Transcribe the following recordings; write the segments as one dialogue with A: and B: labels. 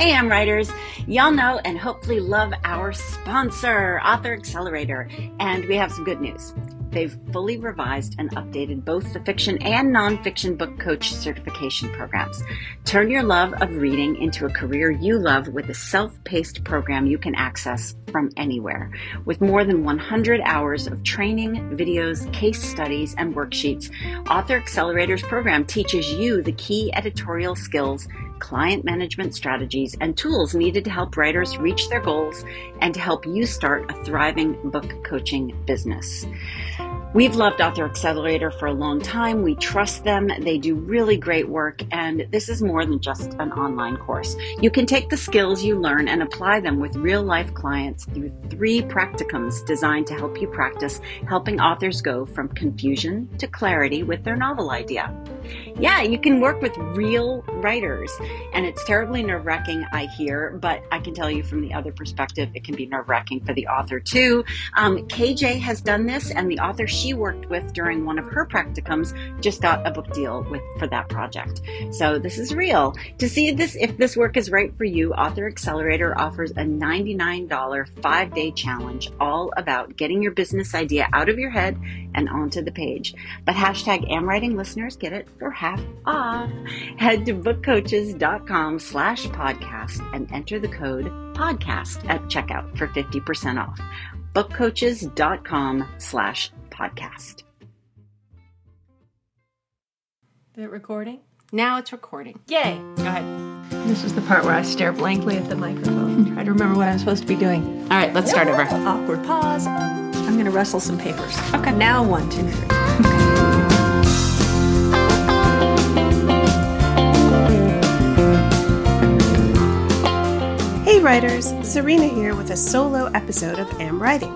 A: Hey, I'm writers. Y'all know and hopefully love our sponsor, Author Accelerator. And we have some good news. They've fully revised and updated both the fiction and nonfiction book coach certification programs. Turn your love of reading into a career you love with a self paced program you can access from anywhere. With more than 100 hours of training, videos, case studies, and worksheets, Author Accelerator's program teaches you the key editorial skills client management strategies, and tools needed to help writers reach their goals and to help you start a thriving book coaching business. We've loved Author Accelerator for a long time. We trust them. They do really great work, and this is more than just an online course. You can take the skills you learn and apply them with real life clients through three practicums designed to help you practice helping authors go from confusion to clarity with their novel idea. Yeah, you can work with real writers, and it's terribly nerve wracking, I hear, but I can tell you from the other perspective, it can be nerve wracking for the author too. Um, KJ has done this, and the author she worked with during one of her practicums just got a book deal with for that project. So this is real. To see this if this work is right for you, Author Accelerator offers a $99 five-day challenge all about getting your business idea out of your head and onto the page. But hashtag AmWriting listeners get it for half off. Head to bookcoaches.com slash podcast and enter the code podcast at checkout for 50% off. bookcoaches.com slash podcast.
B: Is it recording?
C: Now it's recording.
B: Yay!
C: Go ahead.
B: This is the part where I stare blankly at the microphone. Try to remember what I'm supposed to be doing.
C: All right, let's start over.
B: Awkward pause. I'm gonna rustle some papers.
C: Okay.
B: Now one, two, three.
D: Hey writers, Sarina here with a solo episode of Am Writing,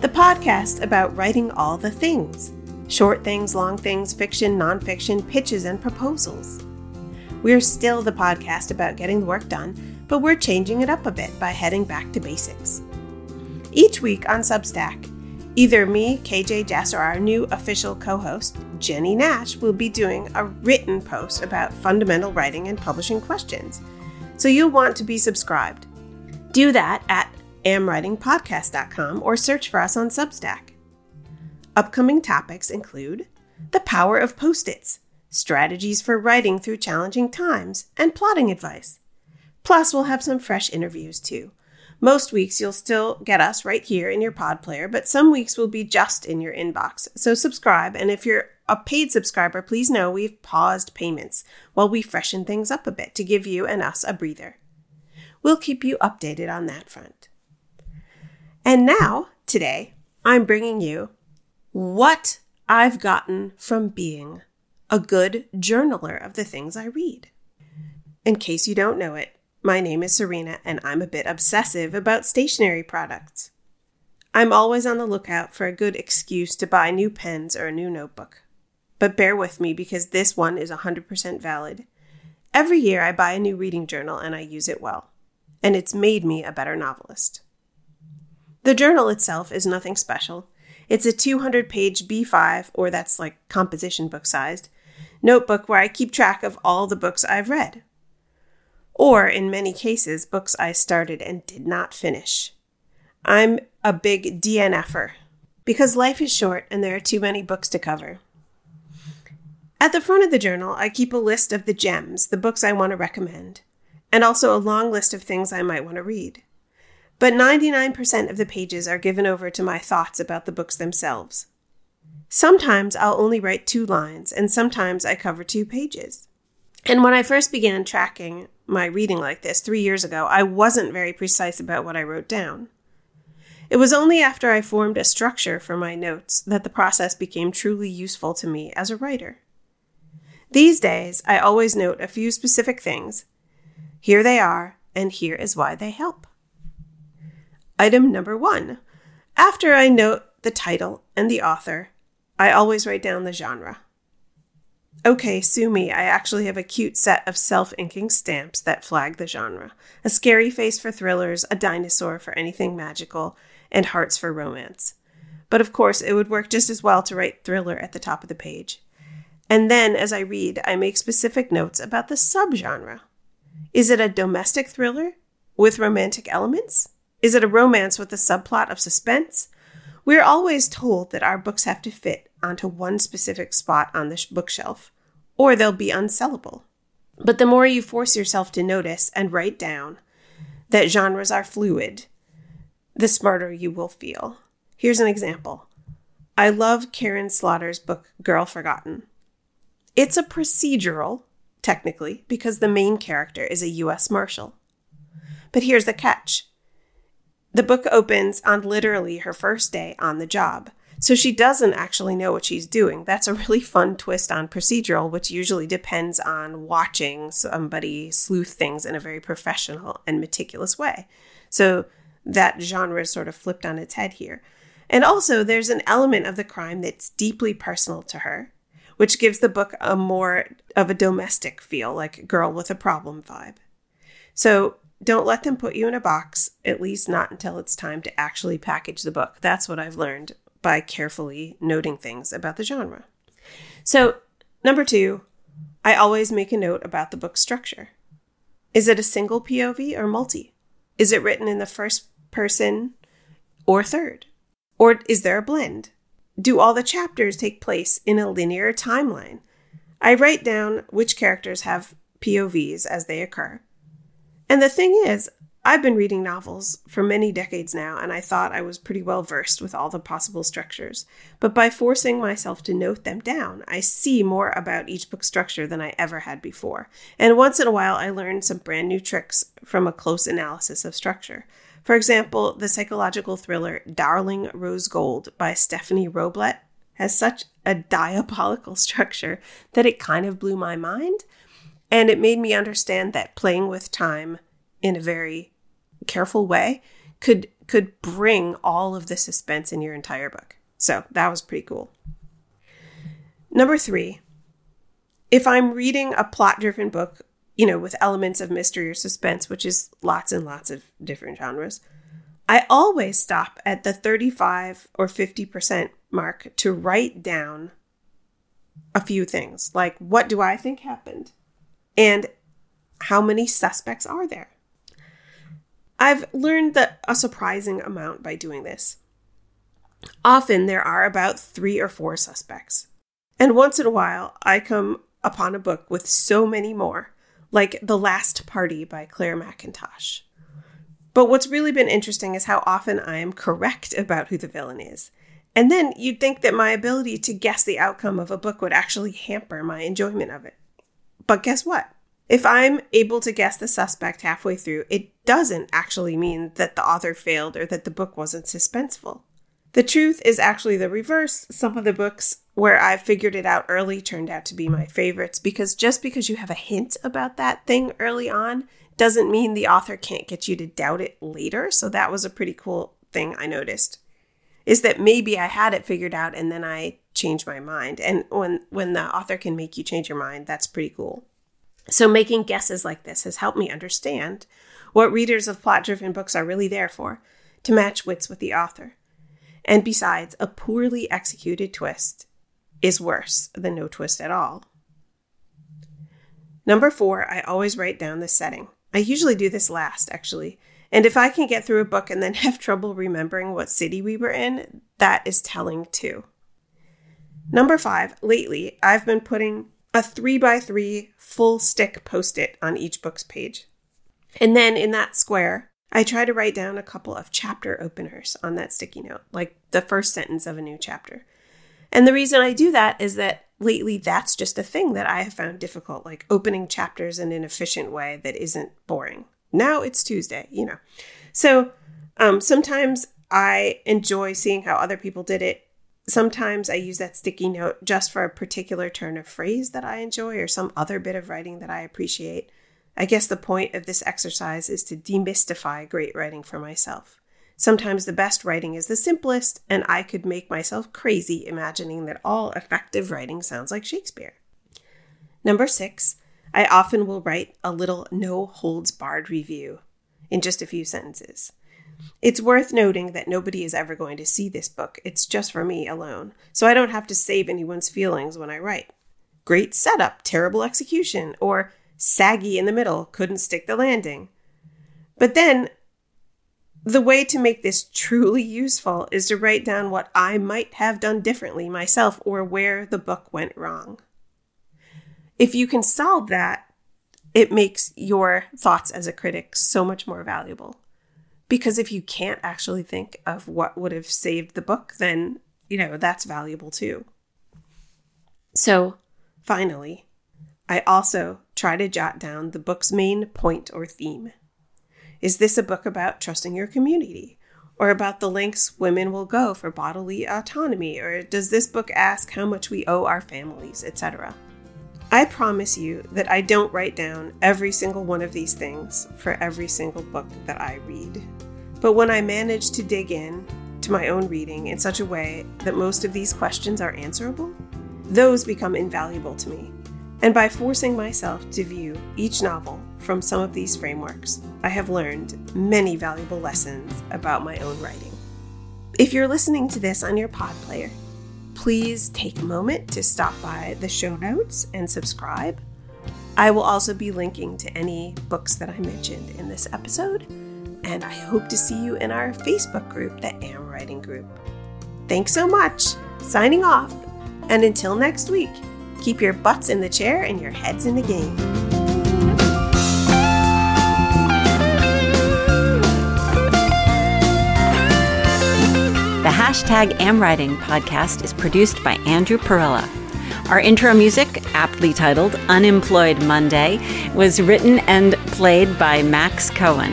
D: the podcast about writing all the things short things, long things, fiction, nonfiction, pitches, and proposals. We're still the podcast about getting the work done, but we're changing it up a bit by heading back to basics. Each week on Substack, either me, KJ Jess, or our new official co host, Jennie Nash, will be doing a written post about fundamental writing and publishing questions. So you'll want to be subscribed. Do that at amwritingpodcast.com or search for us on Substack. Upcoming topics include the power of post its, strategies for writing through challenging times, and plotting advice. Plus, we'll have some fresh interviews too. Most weeks you'll still get us right here in your pod player, but some weeks will be just in your inbox. So subscribe, and if you're a paid subscriber, please know we've paused payments while we freshen things up a bit to give you and us a breather. We'll keep you updated on that front. And now, today, I'm bringing you what I've gotten from being a good journaler of the things I read. In case you don't know it, my name is Sarina and I'm a bit obsessive about stationery products. I'm always on the lookout for a good excuse to buy new pens or a new notebook. But bear with me because this one is 100% valid. Every year I buy a new reading journal and I use it well, and it's made me a better novelist. The journal itself is nothing special. It's a 200 page B5, or that's like composition book sized, notebook where I keep track of all the books I've read. Or, in many cases, books I started and did not finish. I'm a big DNFer because life is short and there are too many books to cover. At the front of the journal, I keep a list of the gems, the books I want to recommend, and also a long list of things I might want to read. But 99% of the pages are given over to my thoughts about the books themselves. Sometimes I'll only write two lines, and sometimes I cover two pages. And when I first began tracking my reading like this three years ago, I wasn't very precise about what I wrote down. It was only after I formed a structure for my notes that the process became truly useful to me as a writer. These days, I always note a few specific things. Here they are, and here is why they help. Item number one. After I note the title and the author, I always write down the genre. Okay, sue me, I actually have a cute set of self inking stamps that flag the genre a scary face for thrillers, a dinosaur for anything magical, and hearts for romance. But of course, it would work just as well to write thriller at the top of the page. And then, as I read, I make specific notes about the subgenre. Is it a domestic thriller with romantic elements? Is it a romance with a subplot of suspense? We're always told that our books have to fit onto one specific spot on the sh- bookshelf, or they'll be unsellable. But the more you force yourself to notice and write down that genres are fluid, the smarter you will feel. Here's an example. I love Karin Slaughter's book, Girl Forgotten. It's a procedural, technically, because the main character is a U.S. Marshal. But here's the catch the book opens on literally her first day on the job. So she doesn't actually know what she's doing. That's a really fun twist on procedural, which usually depends on watching somebody sleuth things in a very professional and meticulous way. So that genre is sort of flipped on its head here. And also, there's an element of the crime that's deeply personal to her, which gives the book a more of a domestic feel, like girl with a problem vibe. So don't let them put you in a box, at least not until it's time to actually package the book. That's what I've learned by carefully noting things about the genre. So, number two, I always make a note about the book's structure. Is it a single POV or multi? Is it written in the first person or third? Or is there a blend? Do all the chapters take place in a linear timeline? I write down which characters have POVs as they occur. And the thing is, I've been reading novels for many decades now, and I thought I was pretty well versed with all the possible structures. But by forcing myself to note them down, I see more about each book structure than I ever had before. And once in a while, I learn some brand new tricks from a close analysis of structure. For example, the psychological thriller Darling Rose Gold by Stephanie Wrobel has such a diabolical structure that it kind of blew my mind. And it made me understand that playing with time in a very careful way could could bring all of the suspense in your entire book. So that was pretty cool. Number three, if I'm reading a plot driven book, you know, with elements of mystery or suspense, which is lots and lots of different genres, I always stop at the 35 or 50% mark to write down a few things like what do I think happened? And how many suspects are there? I've learned that a surprising amount by doing this. Often there are about three or four suspects. And once in a while, I come upon a book with so many more, like The Last Party by Clare Mackintosh. But what's really been interesting is how often I am correct about who the villain is. And then you'd think that my ability to guess the outcome of a book would actually hamper my enjoyment of it. But guess what? If I'm able to guess the suspect halfway through, it doesn't actually mean that the author failed or that the book wasn't suspenseful. The truth is actually the reverse. Some of the books where I figured it out early turned out to be my favorites because just because you have a hint about that thing early on doesn't mean the author can't get you to doubt it later. So that was a pretty cool thing I noticed. Is that maybe I had it figured out and then I changed my mind. And when when the author can make you change your mind, that's pretty cool. So, making guesses like this has helped me understand what readers of plot driven books are really there for to match wits with the author. And besides, a poorly executed twist is worse than no twist at all. Number four, I always write down the setting. I usually do this last, actually. And if I can get through a book and then have trouble remembering what city we were in, that is telling too. Number five, lately, I've been putting a three by three full stick post it on each book's page. And then in that square, I try to write down a couple of chapter openers on that sticky note, like the first sentence of a new chapter. And the reason I do that is that lately that's just a thing that I have found difficult, like opening chapters in an efficient way that isn't boring. Now it's Tuesday, you know. So um, sometimes I enjoy seeing how other people did it Sometimes I use that sticky note just for a particular turn of phrase that I enjoy or some other bit of writing that I appreciate. I guess the point of this exercise is to demystify great writing for myself. Sometimes the best writing is the simplest, and I could make myself crazy imagining that all effective writing sounds like Shakespeare. Number six, I often will write a little no holds barred review in just a few sentences. It's worth noting that nobody is ever going to see this book. It's just for me alone. So I don't have to save anyone's feelings when I write. Great setup, terrible execution, or saggy in the middle, couldn't stick the landing. But then the way to make this truly useful is to write down what I might have done differently myself or where the book went wrong. If you can solve that, it makes your thoughts as a critic so much more valuable. Because if you can't actually think of what would have saved the book, then, you know, that's valuable too. So, finally, I also try to jot down the book's main point or theme. Is this a book about trusting your community? Or about the lengths women will go for bodily autonomy? Or does this book ask how much we owe our families, etc.? I promise you that I don't write down every single one of these things for every single book that I read. But when I manage to dig in to my own reading in such a way that most of these questions are answerable, those become invaluable to me. And by forcing myself to view each novel from some of these frameworks, I have learned many valuable lessons about my own writing. If you're listening to this on your pod player, please take a moment to stop by the show notes and subscribe. I will also be linking to any books that I mentioned in this episode, and I hope to see you in our Facebook group, the Am Writing Group. Thanks so much. Signing off, and until next week, keep your butts in the chair and your heads in the game.
A: Hashtag AmWriting podcast is produced by Andrew Perella. Our intro music, aptly titled Unemployed Monday, was written and played by Max Cohen.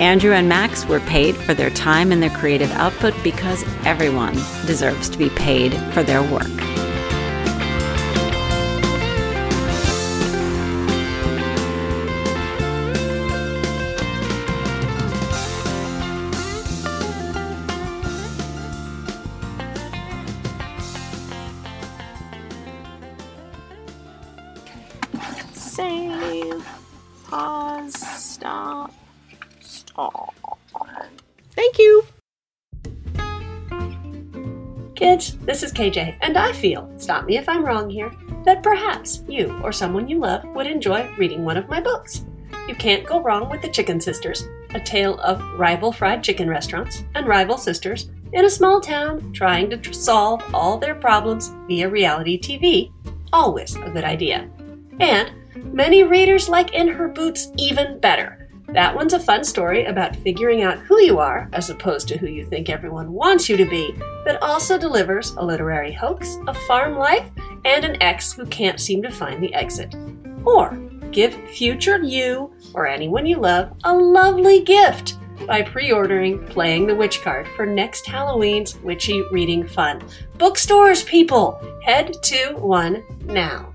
A: Andrew and Max were paid for their time and their creative output because everyone deserves to be paid for their work.
E: This is KJ, and I feel, stop me if I'm wrong here, that perhaps you or someone you love would enjoy reading one of my books. You can't go wrong with The Chicken Sisters, a tale of rival fried chicken restaurants and rival sisters in a small town trying to solve all their problems via reality TV. Always a good idea. And many readers like In Her Boots even better. That one's a fun story about figuring out who you are as opposed to who you think everyone wants you to be, that also delivers a literary hoax, a farm life, and an ex who can't seem to find the exit. Or give future you or anyone you love a lovely gift by pre ordering Playing the Witch card for next Halloween's witchy reading fun. Bookstores, people! Head to one now.